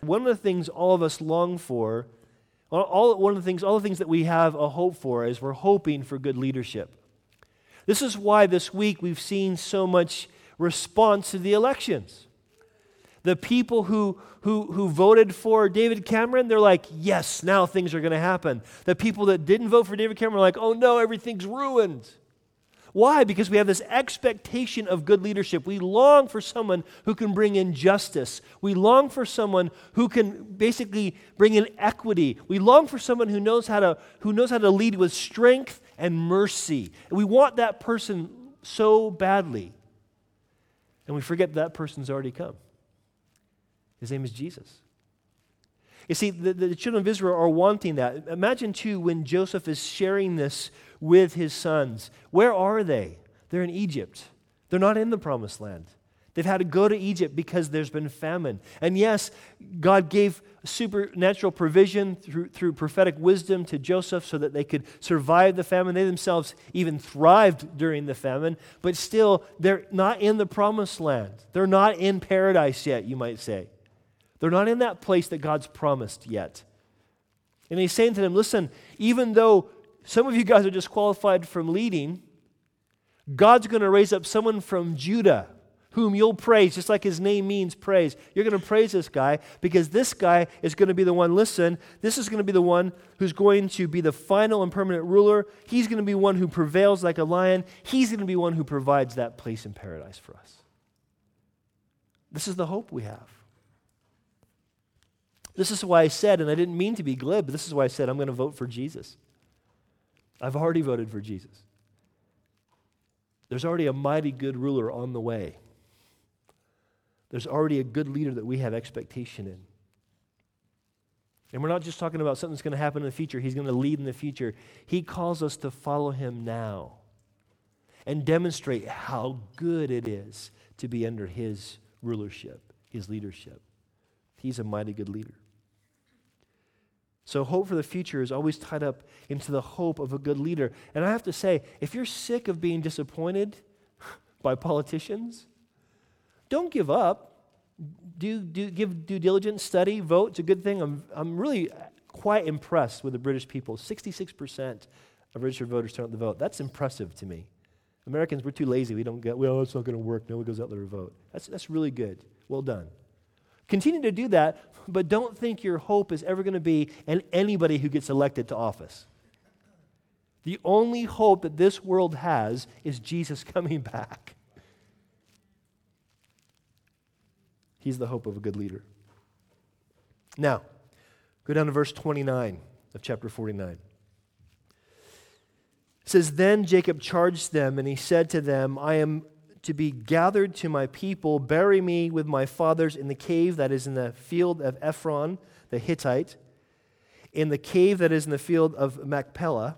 One of the things all of us long for, all, one of the things, all the things that we have a hope for is we're hoping for good leadership. This is why this week we've seen so much response to the elections. The people who, who, who voted for David Cameron, they're like, yes, now things are going to happen. The people that didn't vote for David Cameron are like, oh no, everything's ruined. Why? Because we have this expectation of good leadership. We long for someone who can bring in justice. We long for someone who can basically bring in equity. We long for someone who knows how to, who knows how to lead with strength and mercy. And we want that person so badly. And we forget that person's already come. His name is Jesus. You see, the, the children of Israel are wanting that. Imagine, too, when Joseph is sharing this with his sons. Where are they? They're in Egypt. They're not in the promised land. They've had to go to Egypt because there's been famine. And yes, God gave supernatural provision through, through prophetic wisdom to Joseph so that they could survive the famine. They themselves even thrived during the famine, but still, they're not in the promised land. They're not in paradise yet, you might say. They're not in that place that God's promised yet. And he's saying to them, listen, even though some of you guys are disqualified from leading, God's going to raise up someone from Judah whom you'll praise, just like his name means praise. You're going to praise this guy because this guy is going to be the one, listen, this is going to be the one who's going to be the final and permanent ruler. He's going to be one who prevails like a lion. He's going to be one who provides that place in paradise for us. This is the hope we have. This is why I said, and I didn't mean to be glib, this is why I said I'm going to vote for Jesus. I've already voted for Jesus. There's already a mighty good ruler on the way. There's already a good leader that we have expectation in. And we're not just talking about something that's going to happen in the future, He's going to lead in the future. He calls us to follow Him now and demonstrate how good it is to be under His rulership, His leadership. He's a mighty good leader. So, hope for the future is always tied up into the hope of a good leader. And I have to say, if you're sick of being disappointed by politicians, don't give up. Do, do, give due diligence, study, vote. It's a good thing. I'm, I'm really quite impressed with the British people. 66% of registered voters turn out to vote. That's impressive to me. Americans, we're too lazy. We don't get, well, it's not going to work. No one goes out there to vote. That's, that's really good. Well done. Continue to do that, but don't think your hope is ever going to be in anybody who gets elected to office. The only hope that this world has is Jesus coming back. He's the hope of a good leader. Now, go down to verse 29 of chapter 49. It says, Then Jacob charged them, and he said to them, I am to be gathered to my people. Bury me with my fathers in the cave that is in the field of Ephron the Hittite, in the cave that is in the field of Machpelah,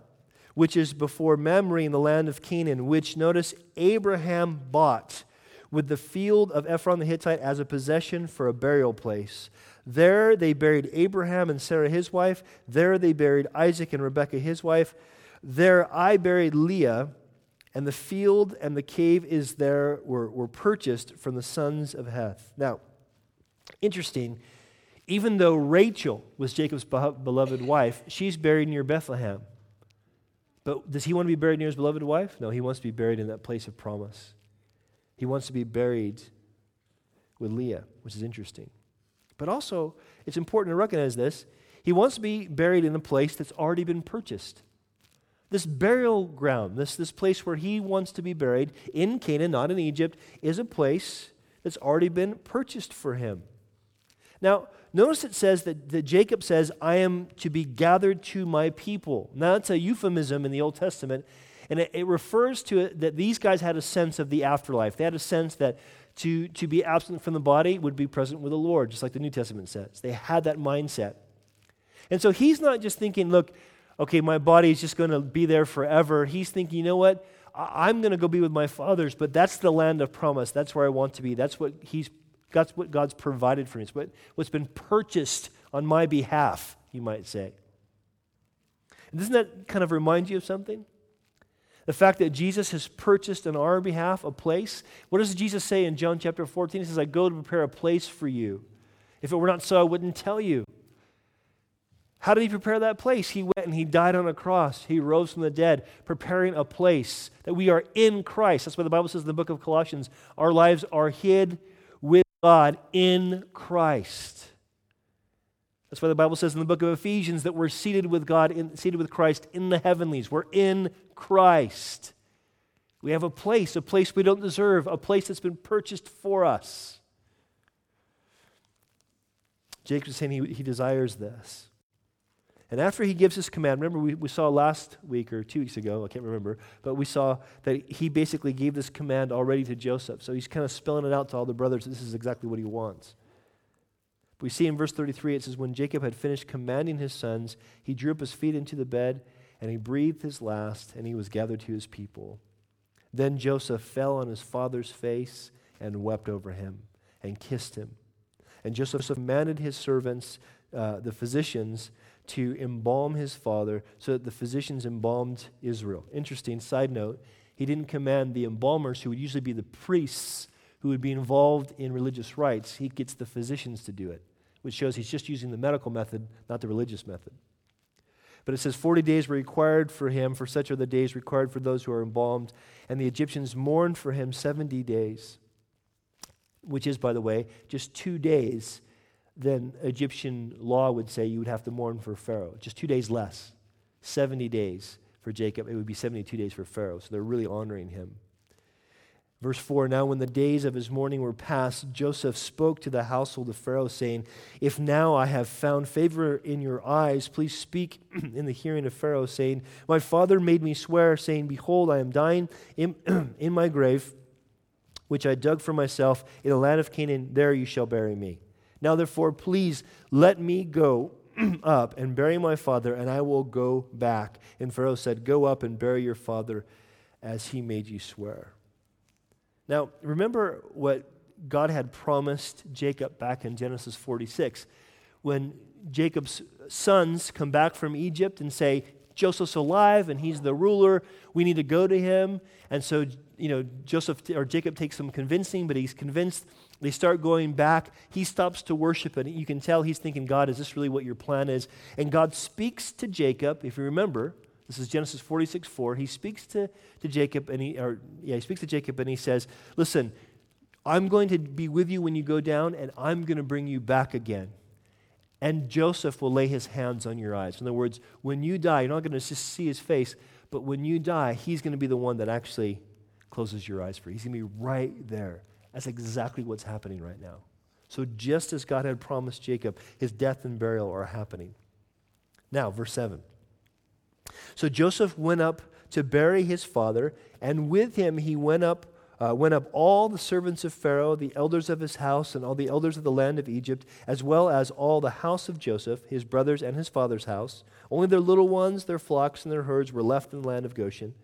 which is before Mamre in the land of Canaan, which, notice, Abraham bought with the field of Ephron the Hittite as a possession for a burial place. There they buried Abraham and Sarah his wife. There they buried Isaac and Rebekah his wife. There I buried Leah, and the field and the cave is there were, were purchased from the sons of Heth. Now, interesting, even though Rachel was Jacob's beloved wife, she's buried near Bethlehem. But does he want to be buried near his beloved wife? No, he wants to be buried in that place of promise. He wants to be buried with Leah, which is interesting. But also, it's important to recognize this. He wants to be buried in a place that's already been purchased. This burial ground, this, this place where he wants to be buried in Canaan, not in Egypt, is a place that's already been purchased for him. Now, notice it says that, that Jacob says, I am to be gathered to my people. Now, that's a euphemism in the Old Testament. And it, it refers to it that these guys had a sense of the afterlife. They had a sense that to, to be absent from the body would be present with the Lord, just like the New Testament says. They had that mindset. And so he's not just thinking, look, okay, my body is just going to be there forever. He's thinking, you know what? I'm going to go be with my fathers, but that's the land of promise. That's where I want to be. That's what he's that's what God's provided for me. It's what, what's been purchased on my behalf, you might say. And doesn't that kind of remind you of something? The fact that Jesus has purchased on our behalf a place. What does Jesus say in John chapter 14? He says, I go to prepare a place for you. If it were not so, I wouldn't tell you. How did he prepare that place? He went and he died on a cross. He rose from the dead, preparing a place that we are in Christ. That's why the Bible says in the book of Colossians, our lives are hid with God in Christ. That's why the Bible says in the book of Ephesians that we're seated with God, in, seated with Christ in the heavenlies. We're in Christ. We have a place, a place we don't deserve, a place that's been purchased for us. Jacob is saying he, he desires this. And after he gives this command, remember we, we saw last week or two weeks ago, I can't remember, but we saw that he basically gave this command already to Joseph. So he's kind of spelling it out to all the brothers. This is exactly what he wants. We see in verse 33, it says, When Jacob had finished commanding his sons, he drew up his feet into the bed, and he breathed his last, and he was gathered to his people. Then Joseph fell on his father's face and wept over him and kissed him. And Joseph commanded his servants, uh, the physicians, to embalm his father so that the physicians embalmed Israel. Interesting side note, he didn't command the embalmers, who would usually be the priests who would be involved in religious rites. He gets the physicians to do it, which shows he's just using the medical method, not the religious method. But it says 40 days were required for him, for such are the days required for those who are embalmed. And the Egyptians mourned for him 70 days, which is, by the way, just two days than Egyptian law would say you would have to mourn for Pharaoh. Just two days less. 70 days for Jacob. It would be 72 days for Pharaoh. So they're really honoring him. Verse 4 Now, when the days of his mourning were past, Joseph spoke to the household of Pharaoh, saying, If now I have found favor in your eyes, please speak in the hearing of Pharaoh, saying, My father made me swear, saying, Behold, I am dying in, in my grave, which I dug for myself in the land of Canaan. There you shall bury me. Now, therefore, please let me go up and bury my father, and I will go back. And Pharaoh said, Go up and bury your father as he made you swear. Now, remember what God had promised Jacob back in Genesis 46. When Jacob's sons come back from Egypt and say, Joseph's alive and he's the ruler, we need to go to him. And so, you know, Joseph or Jacob takes some convincing, but he's convinced. They start going back. He stops to worship, and you can tell he's thinking, God, is this really what your plan is? And God speaks to Jacob, if you remember, this is Genesis 46 4. He speaks to, to Jacob, and he, or, yeah, he speaks to Jacob, and he says, Listen, I'm going to be with you when you go down, and I'm going to bring you back again. And Joseph will lay his hands on your eyes. In other words, when you die, you're not going to just see his face, but when you die, he's going to be the one that actually closes your eyes for you. He's going to be right there. That's exactly what's happening right now. So, just as God had promised Jacob, his death and burial are happening. Now, verse 7. So Joseph went up to bury his father, and with him he went up, uh, went up all the servants of Pharaoh, the elders of his house, and all the elders of the land of Egypt, as well as all the house of Joseph, his brothers and his father's house. Only their little ones, their flocks, and their herds were left in the land of Goshen.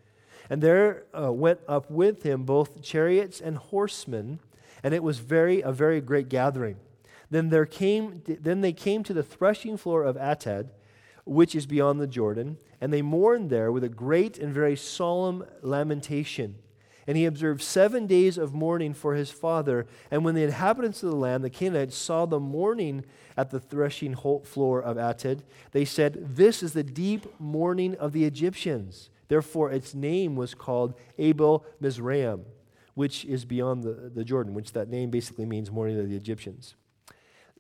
And there uh, went up with him both chariots and horsemen, and it was very a very great gathering. Then there came then they came to the threshing floor of Atad which is beyond the Jordan. And they mourned there with a great and very solemn lamentation. And he observed seven days of mourning for his father. And when the inhabitants of the land, the Canaanites, saw the mourning at the threshing floor of Atad, they said, This is the deep mourning of the Egyptians. Therefore, its name was called Abel Mizraim, which is beyond the, the Jordan, which that name basically means mourning of the Egyptians.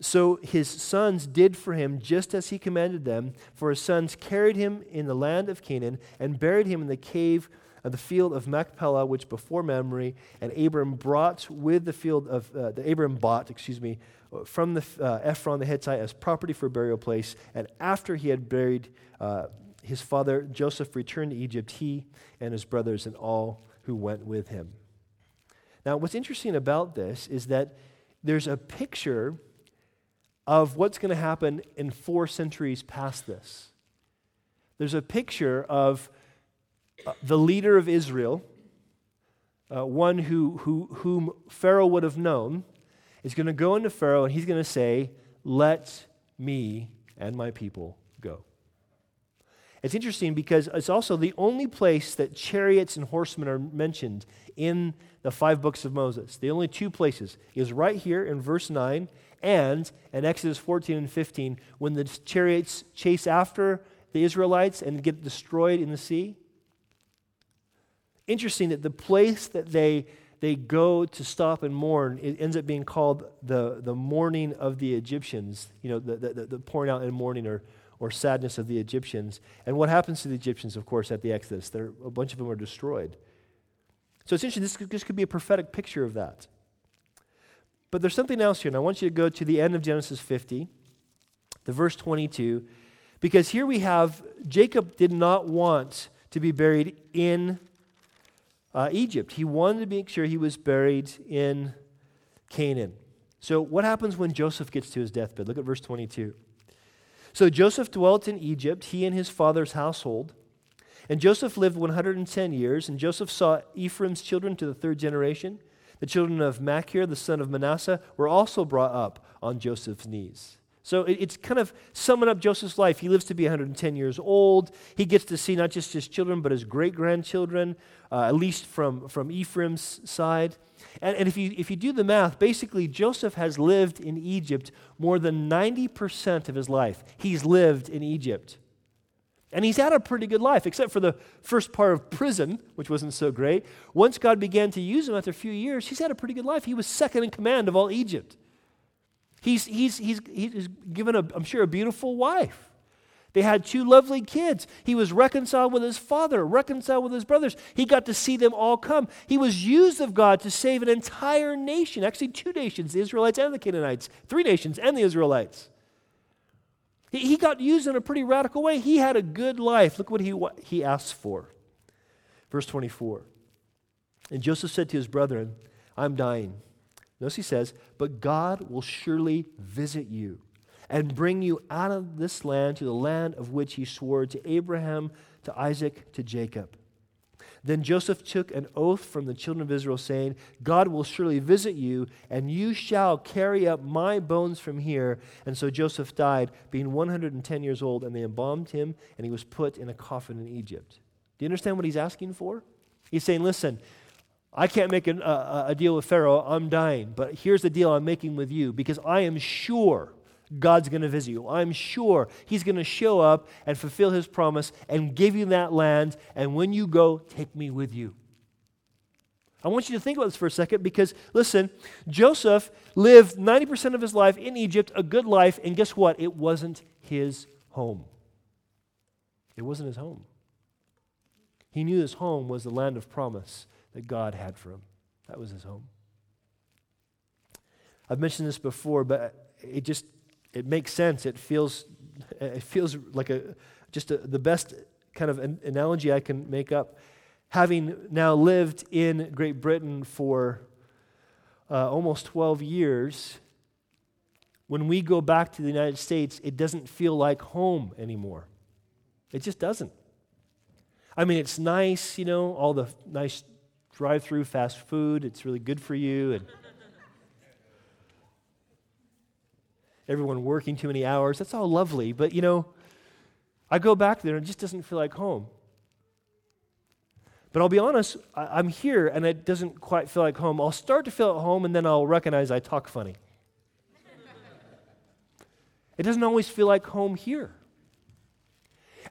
So his sons did for him just as he commanded them, for his sons carried him in the land of Canaan and buried him in the cave of the field of Machpelah, which before Mamre, and Abram brought with the field of, uh, the Abram bought, excuse me, from the uh, Ephron the Hittite as property for burial place. And after he had buried uh, his father, Joseph returned to Egypt, he and his brothers and all who went with him. Now, what's interesting about this is that there's a picture of what's going to happen in four centuries past this. There's a picture of uh, the leader of Israel, uh, one who, who, whom Pharaoh would have known, is going to go into Pharaoh and he's going to say, Let me and my people go. It's interesting because it's also the only place that chariots and horsemen are mentioned in the five books of Moses. The only two places is right here in verse 9 and in Exodus 14 and 15, when the chariots chase after the Israelites and get destroyed in the sea. Interesting that the place that they, they go to stop and mourn it ends up being called the, the mourning of the Egyptians, you know, the, the, the pouring out in mourning or, or sadness of the Egyptians. And what happens to the Egyptians, of course, at the Exodus? They're, a bunch of them are destroyed. So it's interesting, this could, this could be a prophetic picture of that. But there's something else here, and I want you to go to the end of Genesis 50, the verse 22, because here we have Jacob did not want to be buried in uh, Egypt. He wanted to make sure he was buried in Canaan. So, what happens when Joseph gets to his deathbed? Look at verse 22. So, Joseph dwelt in Egypt, he and his father's household. And Joseph lived 110 years, and Joseph saw Ephraim's children to the third generation. The children of Machir, the son of Manasseh, were also brought up on Joseph's knees. So it's kind of summing up Joseph's life. He lives to be 110 years old. He gets to see not just his children, but his great grandchildren, uh, at least from, from Ephraim's side. And, and if, you, if you do the math, basically, Joseph has lived in Egypt more than 90% of his life. He's lived in Egypt. And he's had a pretty good life, except for the first part of prison, which wasn't so great. Once God began to use him after a few years, he's had a pretty good life. He was second in command of all Egypt. He's, he's, he's, he's given, a, I'm sure, a beautiful wife. They had two lovely kids. He was reconciled with his father, reconciled with his brothers. He got to see them all come. He was used of God to save an entire nation, actually, two nations, the Israelites and the Canaanites, three nations and the Israelites. He got used in a pretty radical way. He had a good life. Look what he, what he asked for. Verse 24. And Joseph said to his brethren, I'm dying. Notice he says, But God will surely visit you and bring you out of this land to the land of which he swore to Abraham, to Isaac, to Jacob. Then Joseph took an oath from the children of Israel, saying, God will surely visit you, and you shall carry up my bones from here. And so Joseph died, being 110 years old, and they embalmed him, and he was put in a coffin in Egypt. Do you understand what he's asking for? He's saying, Listen, I can't make a, a, a deal with Pharaoh, I'm dying, but here's the deal I'm making with you, because I am sure God's going to visit you. I'm sure He's going to show up and fulfill His promise and give you that land. And when you go, take me with you. I want you to think about this for a second because, listen, Joseph lived 90% of his life in Egypt, a good life, and guess what? It wasn't his home. It wasn't his home. He knew his home was the land of promise that God had for him. That was his home. I've mentioned this before, but it just it makes sense. It feels, it feels like a, just a, the best kind of an analogy I can make up. Having now lived in Great Britain for uh, almost 12 years, when we go back to the United States, it doesn't feel like home anymore. It just doesn't. I mean, it's nice, you know, all the nice drive through fast food, it's really good for you. And everyone working too many hours. That's all lovely, but you know, I go back there and it just doesn't feel like home. But I'll be honest, I, am here and it doesn't quite feel like home. I'll start to feel at home and then I'll recognize I talk funny. it doesn't always feel like home here.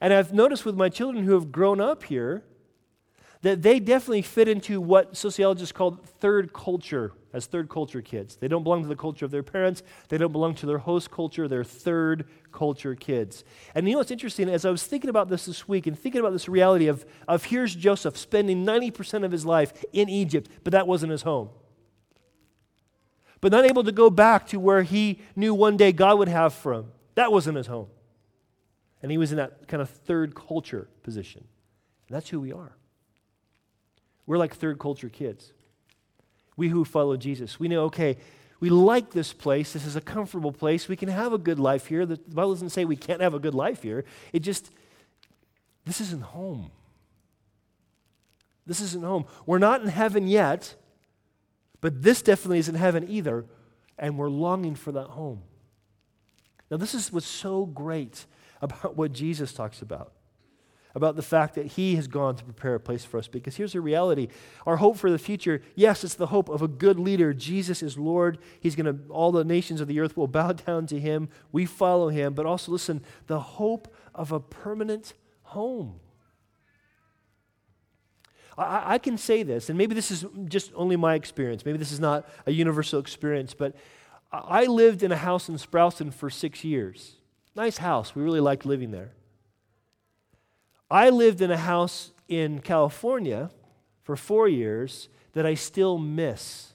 And I've noticed with my children who have grown up here that they definitely fit into what sociologists call third culture as third culture kids. They don't belong to the culture of their parents, they don't belong to their host culture, they're third culture kids. And you know what's interesting? As I was thinking about this this week and thinking about this reality of, of here's Joseph spending 90% of his life in Egypt, but that wasn't his home. But not able to go back to where he knew one day God would have for him. That wasn't his home. And he was in that kind of third culture position. And that's who we are. We're like third culture kids. We who follow Jesus, we know, okay, we like this place. This is a comfortable place. We can have a good life here. The Bible doesn't say we can't have a good life here. It just, this isn't home. This isn't home. We're not in heaven yet, but this definitely isn't heaven either, and we're longing for that home. Now, this is what's so great about what Jesus talks about. About the fact that He has gone to prepare a place for us. Because here's the reality our hope for the future yes, it's the hope of a good leader. Jesus is Lord. He's going to, all the nations of the earth will bow down to Him. We follow Him. But also, listen, the hope of a permanent home. I, can say this, and maybe this is just only my experience. Maybe this is not a universal experience, but I lived in a house in Sprowston for six years. Nice house. We really liked living there. I lived in a house in California for four years that I still miss.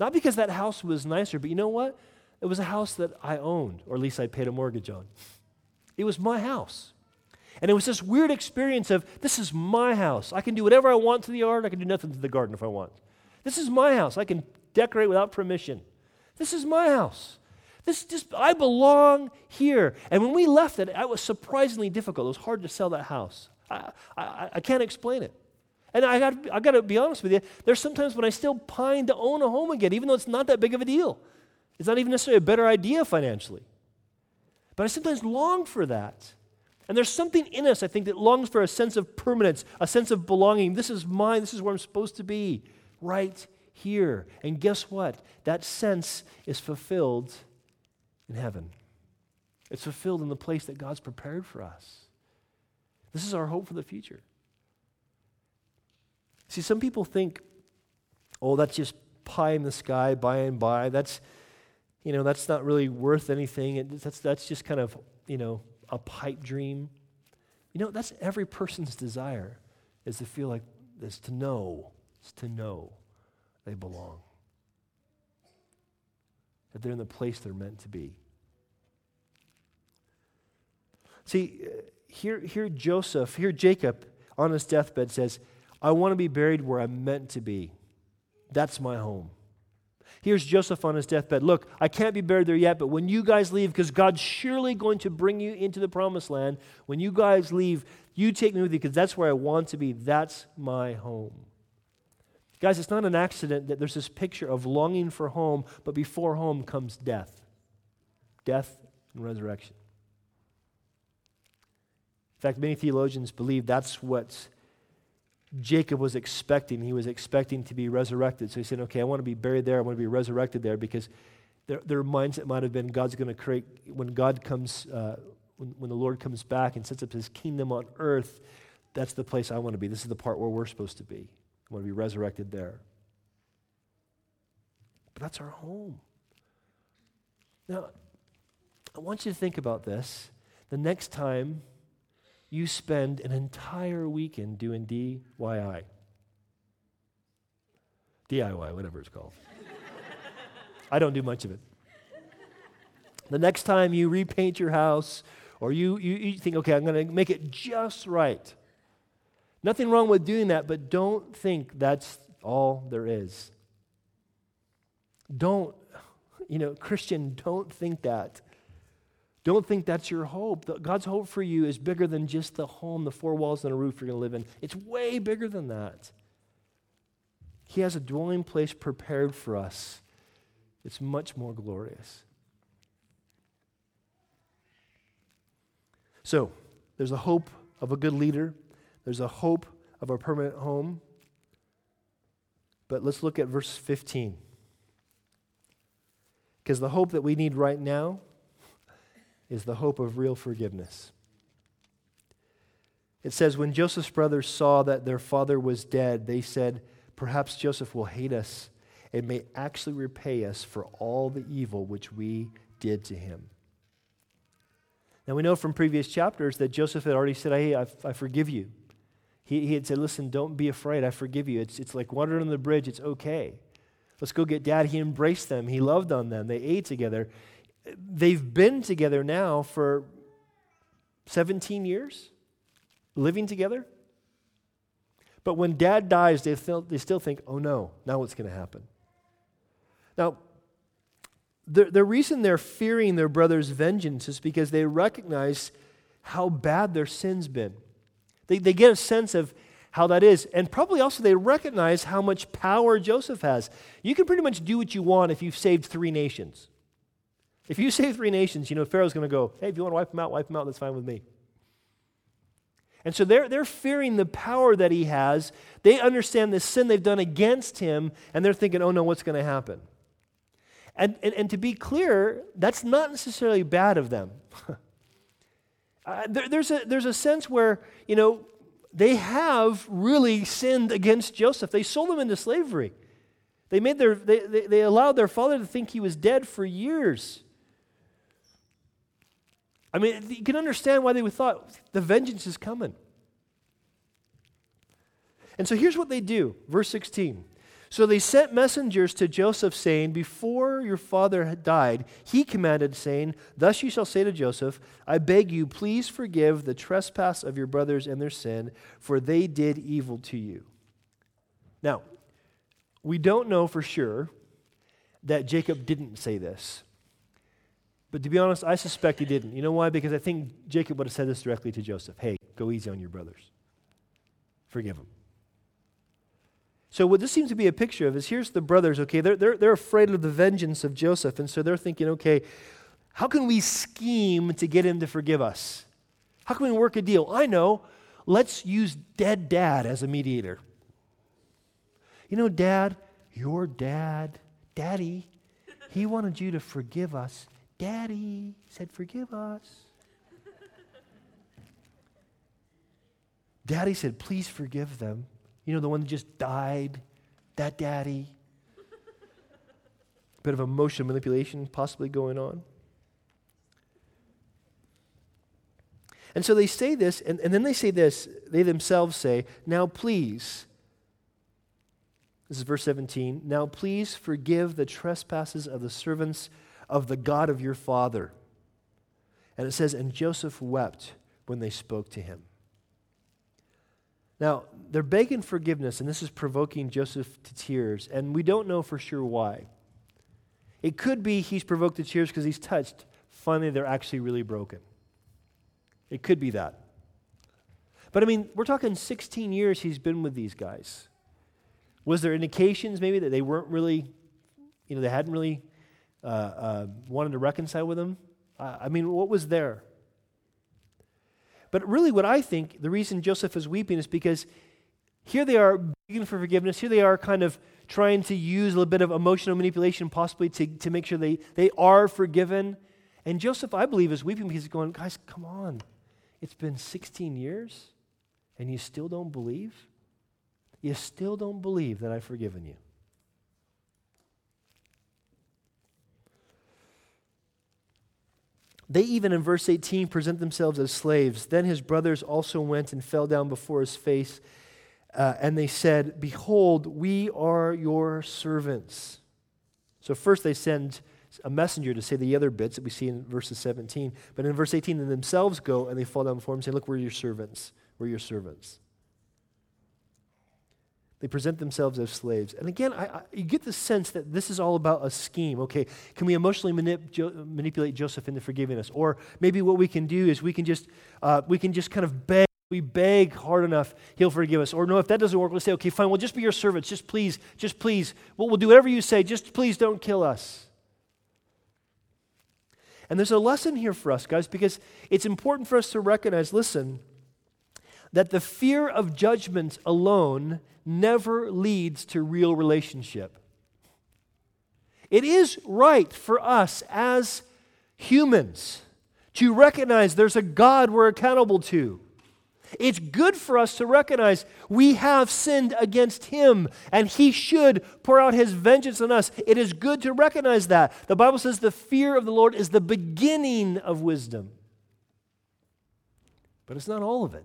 Not because that house was nicer, but you know what? It was a house that I owned, or at least I paid a mortgage on. It was my house. And it was this weird experience of this is my house. I can do whatever I want to the yard, I can do nothing to the garden if I want. This is my house. I can decorate without permission. This is my house. This just, I belong here. And when we left it, it was surprisingly difficult. It was hard to sell that house. I, I, I can't explain it. And I got, I got to be honest with you, there's sometimes when I still pine to own a home again, even though it's not that big of a deal. It's not even necessarily a better idea financially. But I sometimes long for that. And there's something in us, I think, that longs for a sense of permanence, a sense of belonging. This is mine, this is where I'm supposed to be, right here. And guess what? That sense is fulfilled in heaven. It's fulfilled in the place that God's prepared for us. This is our hope for the future. See, some people think, oh, that's just pie in the sky by and by. That's, you know, that's not really worth anything. It, that's, that's just kind of, you know, a pipe dream. You know, that's every person's desire is to feel like, is to know, is to know they belong that they're in the place they're meant to be. See, uh, here, here Joseph, here Jacob on his deathbed says, I want to be buried where I'm meant to be. That's my home. Here's Joseph on his deathbed. Look, I can't be buried there yet, but when you guys leave, because God's surely going to bring you into the promised land, when you guys leave, you take me with you because that's where I want to be. That's my home. Guys, it's not an accident that there's this picture of longing for home, but before home comes death death and resurrection. In fact, many theologians believe that's what Jacob was expecting. He was expecting to be resurrected. So he said, Okay, I want to be buried there. I want to be resurrected there because their, their mindset might have been God's going to create, when God comes, uh, when, when the Lord comes back and sets up his kingdom on earth, that's the place I want to be. This is the part where we're supposed to be. To be resurrected there. But that's our home. Now, I want you to think about this. The next time you spend an entire weekend doing DIY, DIY, whatever it's called. I don't do much of it. The next time you repaint your house or you, you, you think, okay, I'm going to make it just right. Nothing wrong with doing that, but don't think that's all there is. Don't, you know, Christian, don't think that. Don't think that's your hope. God's hope for you is bigger than just the home, the four walls, and a roof you're going to live in. It's way bigger than that. He has a dwelling place prepared for us. It's much more glorious. So, there's a hope of a good leader, there's a hope of a permanent home. But let's look at verse 15. Because the hope that we need right now is the hope of real forgiveness. It says, When Joseph's brothers saw that their father was dead, they said, Perhaps Joseph will hate us and may actually repay us for all the evil which we did to him. Now, we know from previous chapters that Joseph had already said, Hey, I, I forgive you. He, he had said, Listen, don't be afraid. I forgive you. It's, it's like water on the bridge. It's okay. Let's go get dad. He embraced them, he loved on them. They ate together. They've been together now for 17 years, living together. But when dad dies, they, feel, they still think, oh no, now what's going to happen? Now, the, the reason they're fearing their brother's vengeance is because they recognize how bad their sin's been. They, they get a sense of how that is. And probably also they recognize how much power Joseph has. You can pretty much do what you want if you've saved three nations. If you save three nations, you know, Pharaoh's going to go, hey, if you want to wipe them out, wipe them out. That's fine with me. And so they're, they're fearing the power that he has. They understand the sin they've done against him, and they're thinking, oh no, what's going to happen? And, and, and, to be clear, that's not necessarily bad of them. uh, there, there's, a, there's a sense where, you know, they have really sinned against Joseph. They sold him into slavery. They, made their, they, they, they allowed their father to think he was dead for years. I mean, you can understand why they would thought the vengeance is coming. And so here's what they do. Verse 16. So they sent messengers to Joseph, saying, Before your father had died, he commanded, saying, Thus you shall say to Joseph, I beg you, please forgive the trespass of your brothers and their sin, for they did evil to you. Now, we don't know for sure that Jacob didn't say this. But to be honest, I suspect he didn't. You know why? Because I think Jacob would have said this directly to Joseph Hey, go easy on your brothers, forgive them. So, what this seems to be a picture of is here's the brothers, okay, they're, they're, they're afraid of the vengeance of Joseph. And so they're thinking, okay, how can we scheme to get him to forgive us? How can we work a deal? I know, let's use dead dad as a mediator. You know, dad, your dad, daddy, he wanted you to forgive us. Daddy said, forgive us. Daddy said, please forgive them. You know, the one that just died, that daddy. Bit of emotional manipulation possibly going on. And so they say this, and, and then they say this, they themselves say, Now please, this is verse 17, now please forgive the trespasses of the servants of the God of your father. And it says, And Joseph wept when they spoke to him. Now, they're begging forgiveness, and this is provoking Joseph to tears, and we don't know for sure why. It could be he's provoked to tears because he's touched. Finally, they're actually really broken. It could be that. But I mean, we're talking 16 years he's been with these guys. Was there indications maybe that they weren't really, you know, they hadn't really uh, uh, wanted to reconcile with him? I mean, what was there? But really, what I think the reason Joseph is weeping is because here they are begging for forgiveness. Here they are kind of trying to use a little bit of emotional manipulation, possibly to, to make sure they, they are forgiven. And Joseph, I believe, is weeping because he's going, guys, come on. It's been 16 years, and you still don't believe? You still don't believe that I've forgiven you. They even in verse 18 present themselves as slaves. Then his brothers also went and fell down before his face, uh, and they said, Behold, we are your servants. So first they send a messenger to say the other bits that we see in verses 17. But in verse 18, they themselves go and they fall down before him and say, Look, we're your servants. We're your servants. They present themselves as slaves. And again, I, I, you get the sense that this is all about a scheme. Okay, can we emotionally manip, jo, manipulate Joseph into forgiving us? Or maybe what we can do is we can just, uh, we can just kind of beg. We beg hard enough, he'll forgive us. Or no, if that doesn't work, we'll say, okay, fine, we'll just be your servants. Just please, just please. We'll, we'll do whatever you say. Just please don't kill us. And there's a lesson here for us, guys, because it's important for us to recognize listen, that the fear of judgment alone never leads to real relationship. It is right for us as humans to recognize there's a God we're accountable to. It's good for us to recognize we have sinned against Him and He should pour out His vengeance on us. It is good to recognize that. The Bible says the fear of the Lord is the beginning of wisdom, but it's not all of it.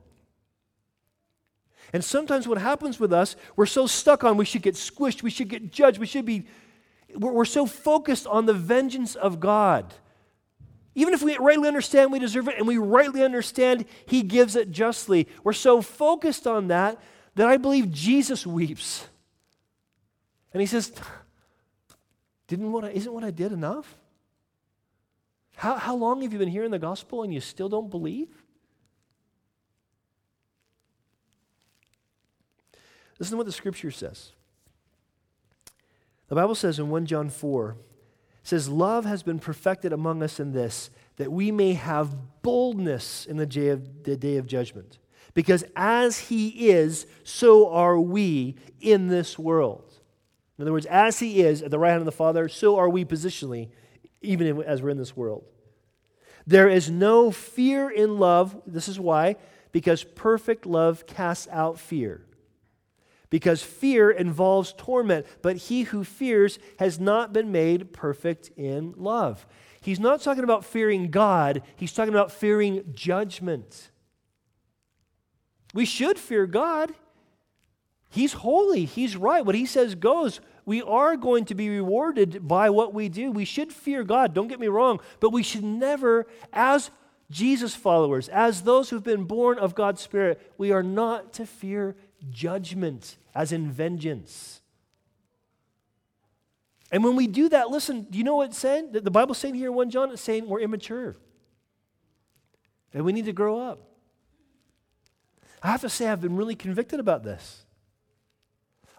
And sometimes what happens with us, we're so stuck on we should get squished, we should get judged, we should be, we're, we're so focused on the vengeance of God. Even if we rightly understand we deserve it and we rightly understand He gives it justly, we're so focused on that that I believe Jesus weeps. And He says, Didn't what I, Isn't what I did enough? How, how long have you been hearing the gospel and you still don't believe? Listen to what the scripture says. The Bible says in 1 John 4, says, Love has been perfected among us in this, that we may have boldness in the day of, the day of judgment. Because as he is, so are we in this world. In other words, as he is at the right hand of the Father, so are we positionally, even as we're in this world. There is no fear in love. This is why, because perfect love casts out fear. Because fear involves torment, but he who fears has not been made perfect in love. He's not talking about fearing God, he's talking about fearing judgment. We should fear God. He's holy, He's right. What He says goes. We are going to be rewarded by what we do. We should fear God, don't get me wrong, but we should never, as Jesus followers, as those who've been born of God's Spirit, we are not to fear judgment, as in vengeance. And when we do that, listen, do you know what it's saying? The Bible's saying here in 1 John, it's saying we're immature. And we need to grow up. I have to say, I've been really convicted about this.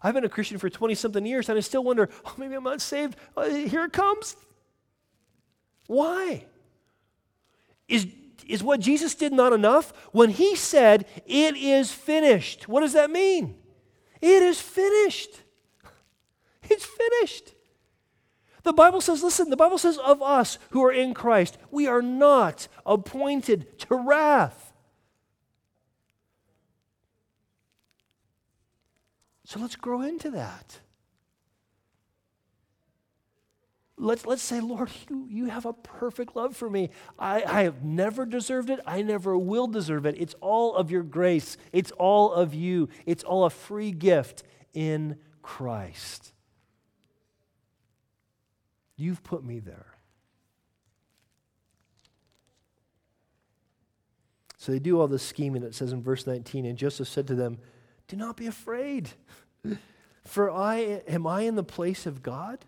I've been a Christian for 20 something years, and I still wonder, oh, maybe I'm not saved. Oh, here it comes. Why? Is, is what Jesus did not enough? When he said, it is finished, what does that mean? It is finished. It's finished. The Bible says, listen, the Bible says of us who are in Christ, we are not appointed to wrath. So let's grow into that. Let's, let's say, Lord, you, you have a perfect love for me. I, I have never deserved it. I never will deserve it. It's all of your grace, it's all of you, it's all a free gift in Christ. You've put me there. So they do all this scheming, it says in verse 19. And Joseph said to them, Do not be afraid, for I am I in the place of God?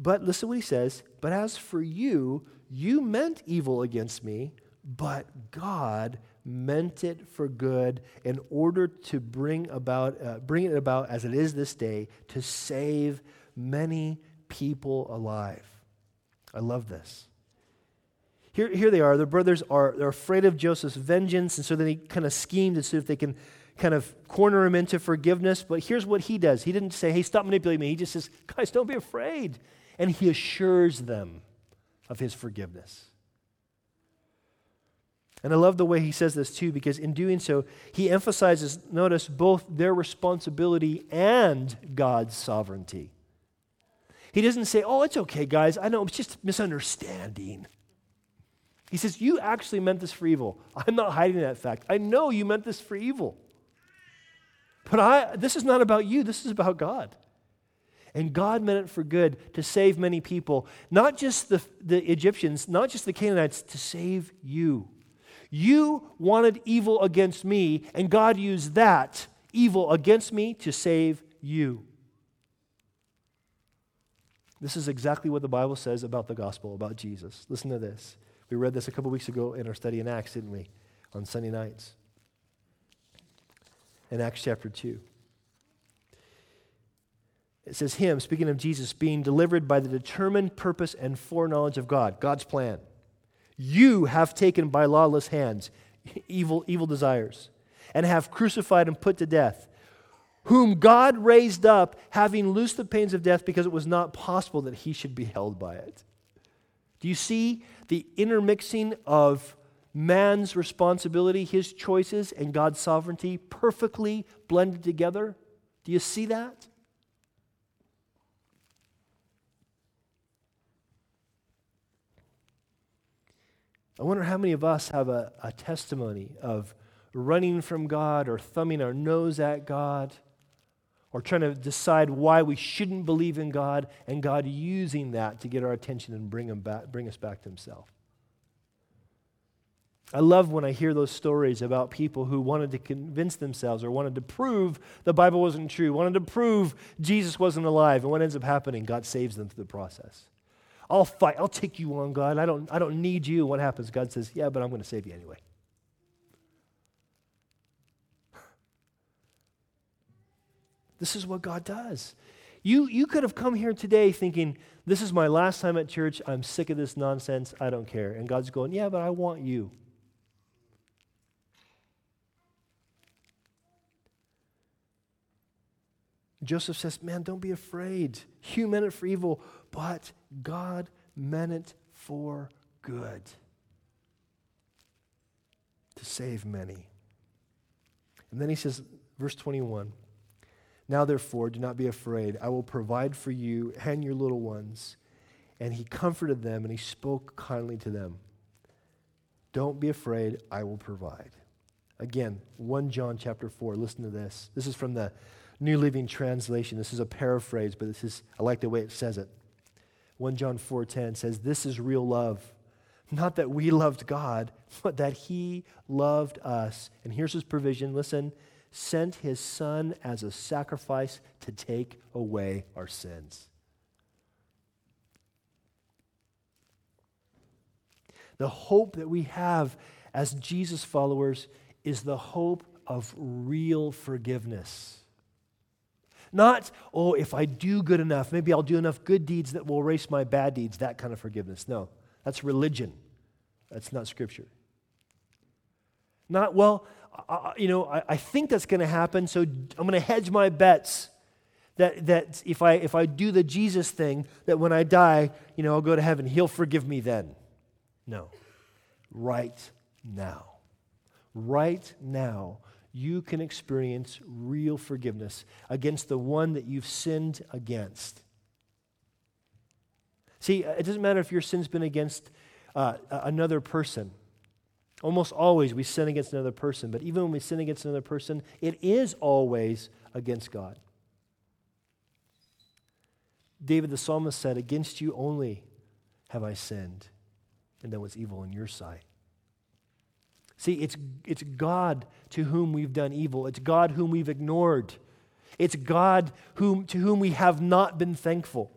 But listen what he says. But as for you, you meant evil against me, but God meant it for good in order to bring about uh, bring it about as it is this day to save many people alive. I love this. Here, here they are. The brothers are they're afraid of Joseph's vengeance, and so then he kind of schemed to see if they can kind of corner him into forgiveness. But here's what he does. He didn't say, hey, stop manipulating me. He just says, guys, don't be afraid. And he assures them of his forgiveness. And I love the way he says this too, because in doing so, he emphasizes, notice, both their responsibility and God's sovereignty. He doesn't say, oh, it's okay, guys. I know it's just misunderstanding. He says, You actually meant this for evil. I'm not hiding that fact. I know you meant this for evil. But I, this is not about you, this is about God. And God meant it for good to save many people, not just the, the Egyptians, not just the Canaanites, to save you. You wanted evil against me, and God used that evil against me to save you. This is exactly what the Bible says about the gospel, about Jesus. Listen to this. We read this a couple weeks ago in our study in Acts, didn't we? On Sunday nights. In Acts chapter 2. It says, Him, speaking of Jesus, being delivered by the determined purpose and foreknowledge of God, God's plan. You have taken by lawless hands evil, evil desires, and have crucified and put to death whom God raised up, having loosed the pains of death because it was not possible that he should be held by it. Do you see the intermixing of man's responsibility, his choices, and God's sovereignty perfectly blended together? Do you see that? I wonder how many of us have a, a testimony of running from God or thumbing our nose at God or trying to decide why we shouldn't believe in God, and God using that to get our attention and bring, him back, bring us back to Himself. I love when I hear those stories about people who wanted to convince themselves or wanted to prove the Bible wasn't true, wanted to prove Jesus wasn't alive, and what ends up happening, God saves them through the process. I'll fight. I'll take you on, God. I don't, I don't need you. What happens? God says, Yeah, but I'm going to save you anyway. This is what God does. You, you could have come here today thinking, This is my last time at church. I'm sick of this nonsense. I don't care. And God's going, Yeah, but I want you. Joseph says, Man, don't be afraid. Human meant it for evil, but God meant it for good to save many. And then he says, verse 21 Now therefore, do not be afraid. I will provide for you and your little ones. And he comforted them and he spoke kindly to them. Don't be afraid, I will provide. Again, 1 John chapter 4. Listen to this. This is from the New Living Translation. This is a paraphrase, but this is I like the way it says it. 1 John 4:10 says, "This is real love. Not that we loved God, but that he loved us." And here's his provision. Listen, sent his son as a sacrifice to take away our sins. The hope that we have as Jesus followers is the hope of real forgiveness. Not, oh, if I do good enough, maybe I'll do enough good deeds that will erase my bad deeds, that kind of forgiveness. No, that's religion. That's not scripture. Not, well, I, you know, I, I think that's going to happen, so I'm going to hedge my bets that, that if, I, if I do the Jesus thing, that when I die, you know, I'll go to heaven. He'll forgive me then. No. Right now. Right now, you can experience real forgiveness against the one that you've sinned against. See, it doesn't matter if your sin's been against uh, another person. Almost always we sin against another person, but even when we sin against another person, it is always against God. David the psalmist said, Against you only have I sinned, and done what's evil in your sight. See, it's, it's God to whom we've done evil. It's God whom we've ignored. It's God whom, to whom we have not been thankful.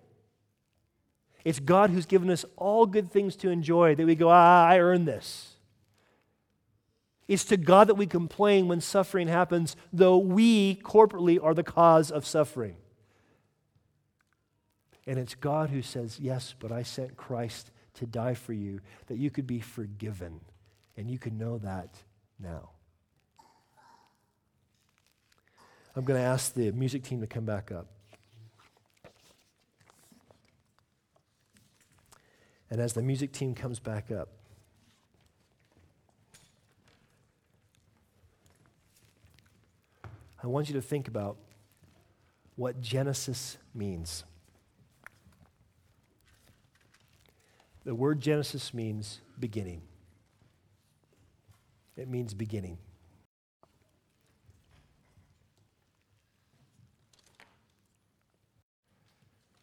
It's God who's given us all good things to enjoy that we go, ah, I earned this. It's to God that we complain when suffering happens, though we corporately are the cause of suffering. And it's God who says, Yes, but I sent Christ to die for you, that you could be forgiven. And you can know that now. I'm going to ask the music team to come back up. And as the music team comes back up, I want you to think about what Genesis means. The word Genesis means beginning. It means beginning.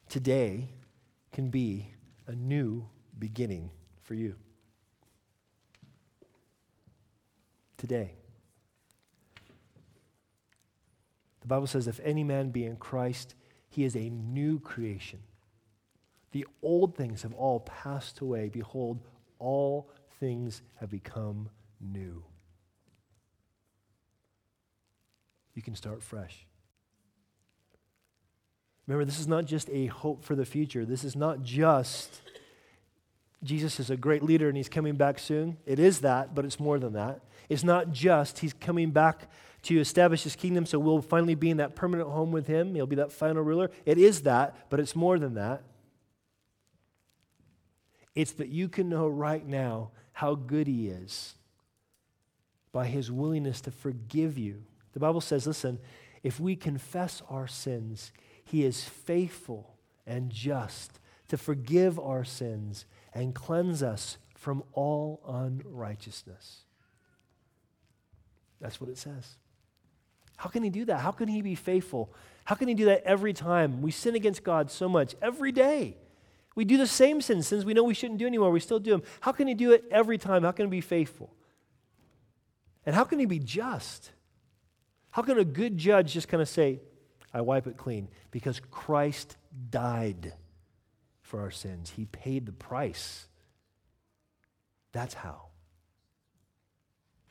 Today can be a new beginning for you. Today. The Bible says, if any man be in Christ, he is a new creation. The old things have all passed away. Behold, all things have become new. You can start fresh. Remember, this is not just a hope for the future. This is not just Jesus is a great leader and he's coming back soon. It is that, but it's more than that. It's not just he's coming back to establish his kingdom so we'll finally be in that permanent home with him. He'll be that final ruler. It is that, but it's more than that. It's that you can know right now how good he is by his willingness to forgive you. The Bible says, listen, if we confess our sins, he is faithful and just to forgive our sins and cleanse us from all unrighteousness. That's what it says. How can he do that? How can he be faithful? How can he do that every time? We sin against God so much every day. We do the same sins, sins we know we shouldn't do anymore. We still do them. How can he do it every time? How can he be faithful? And how can he be just? How can a good judge just kind of say, I wipe it clean? Because Christ died for our sins, he paid the price. That's how.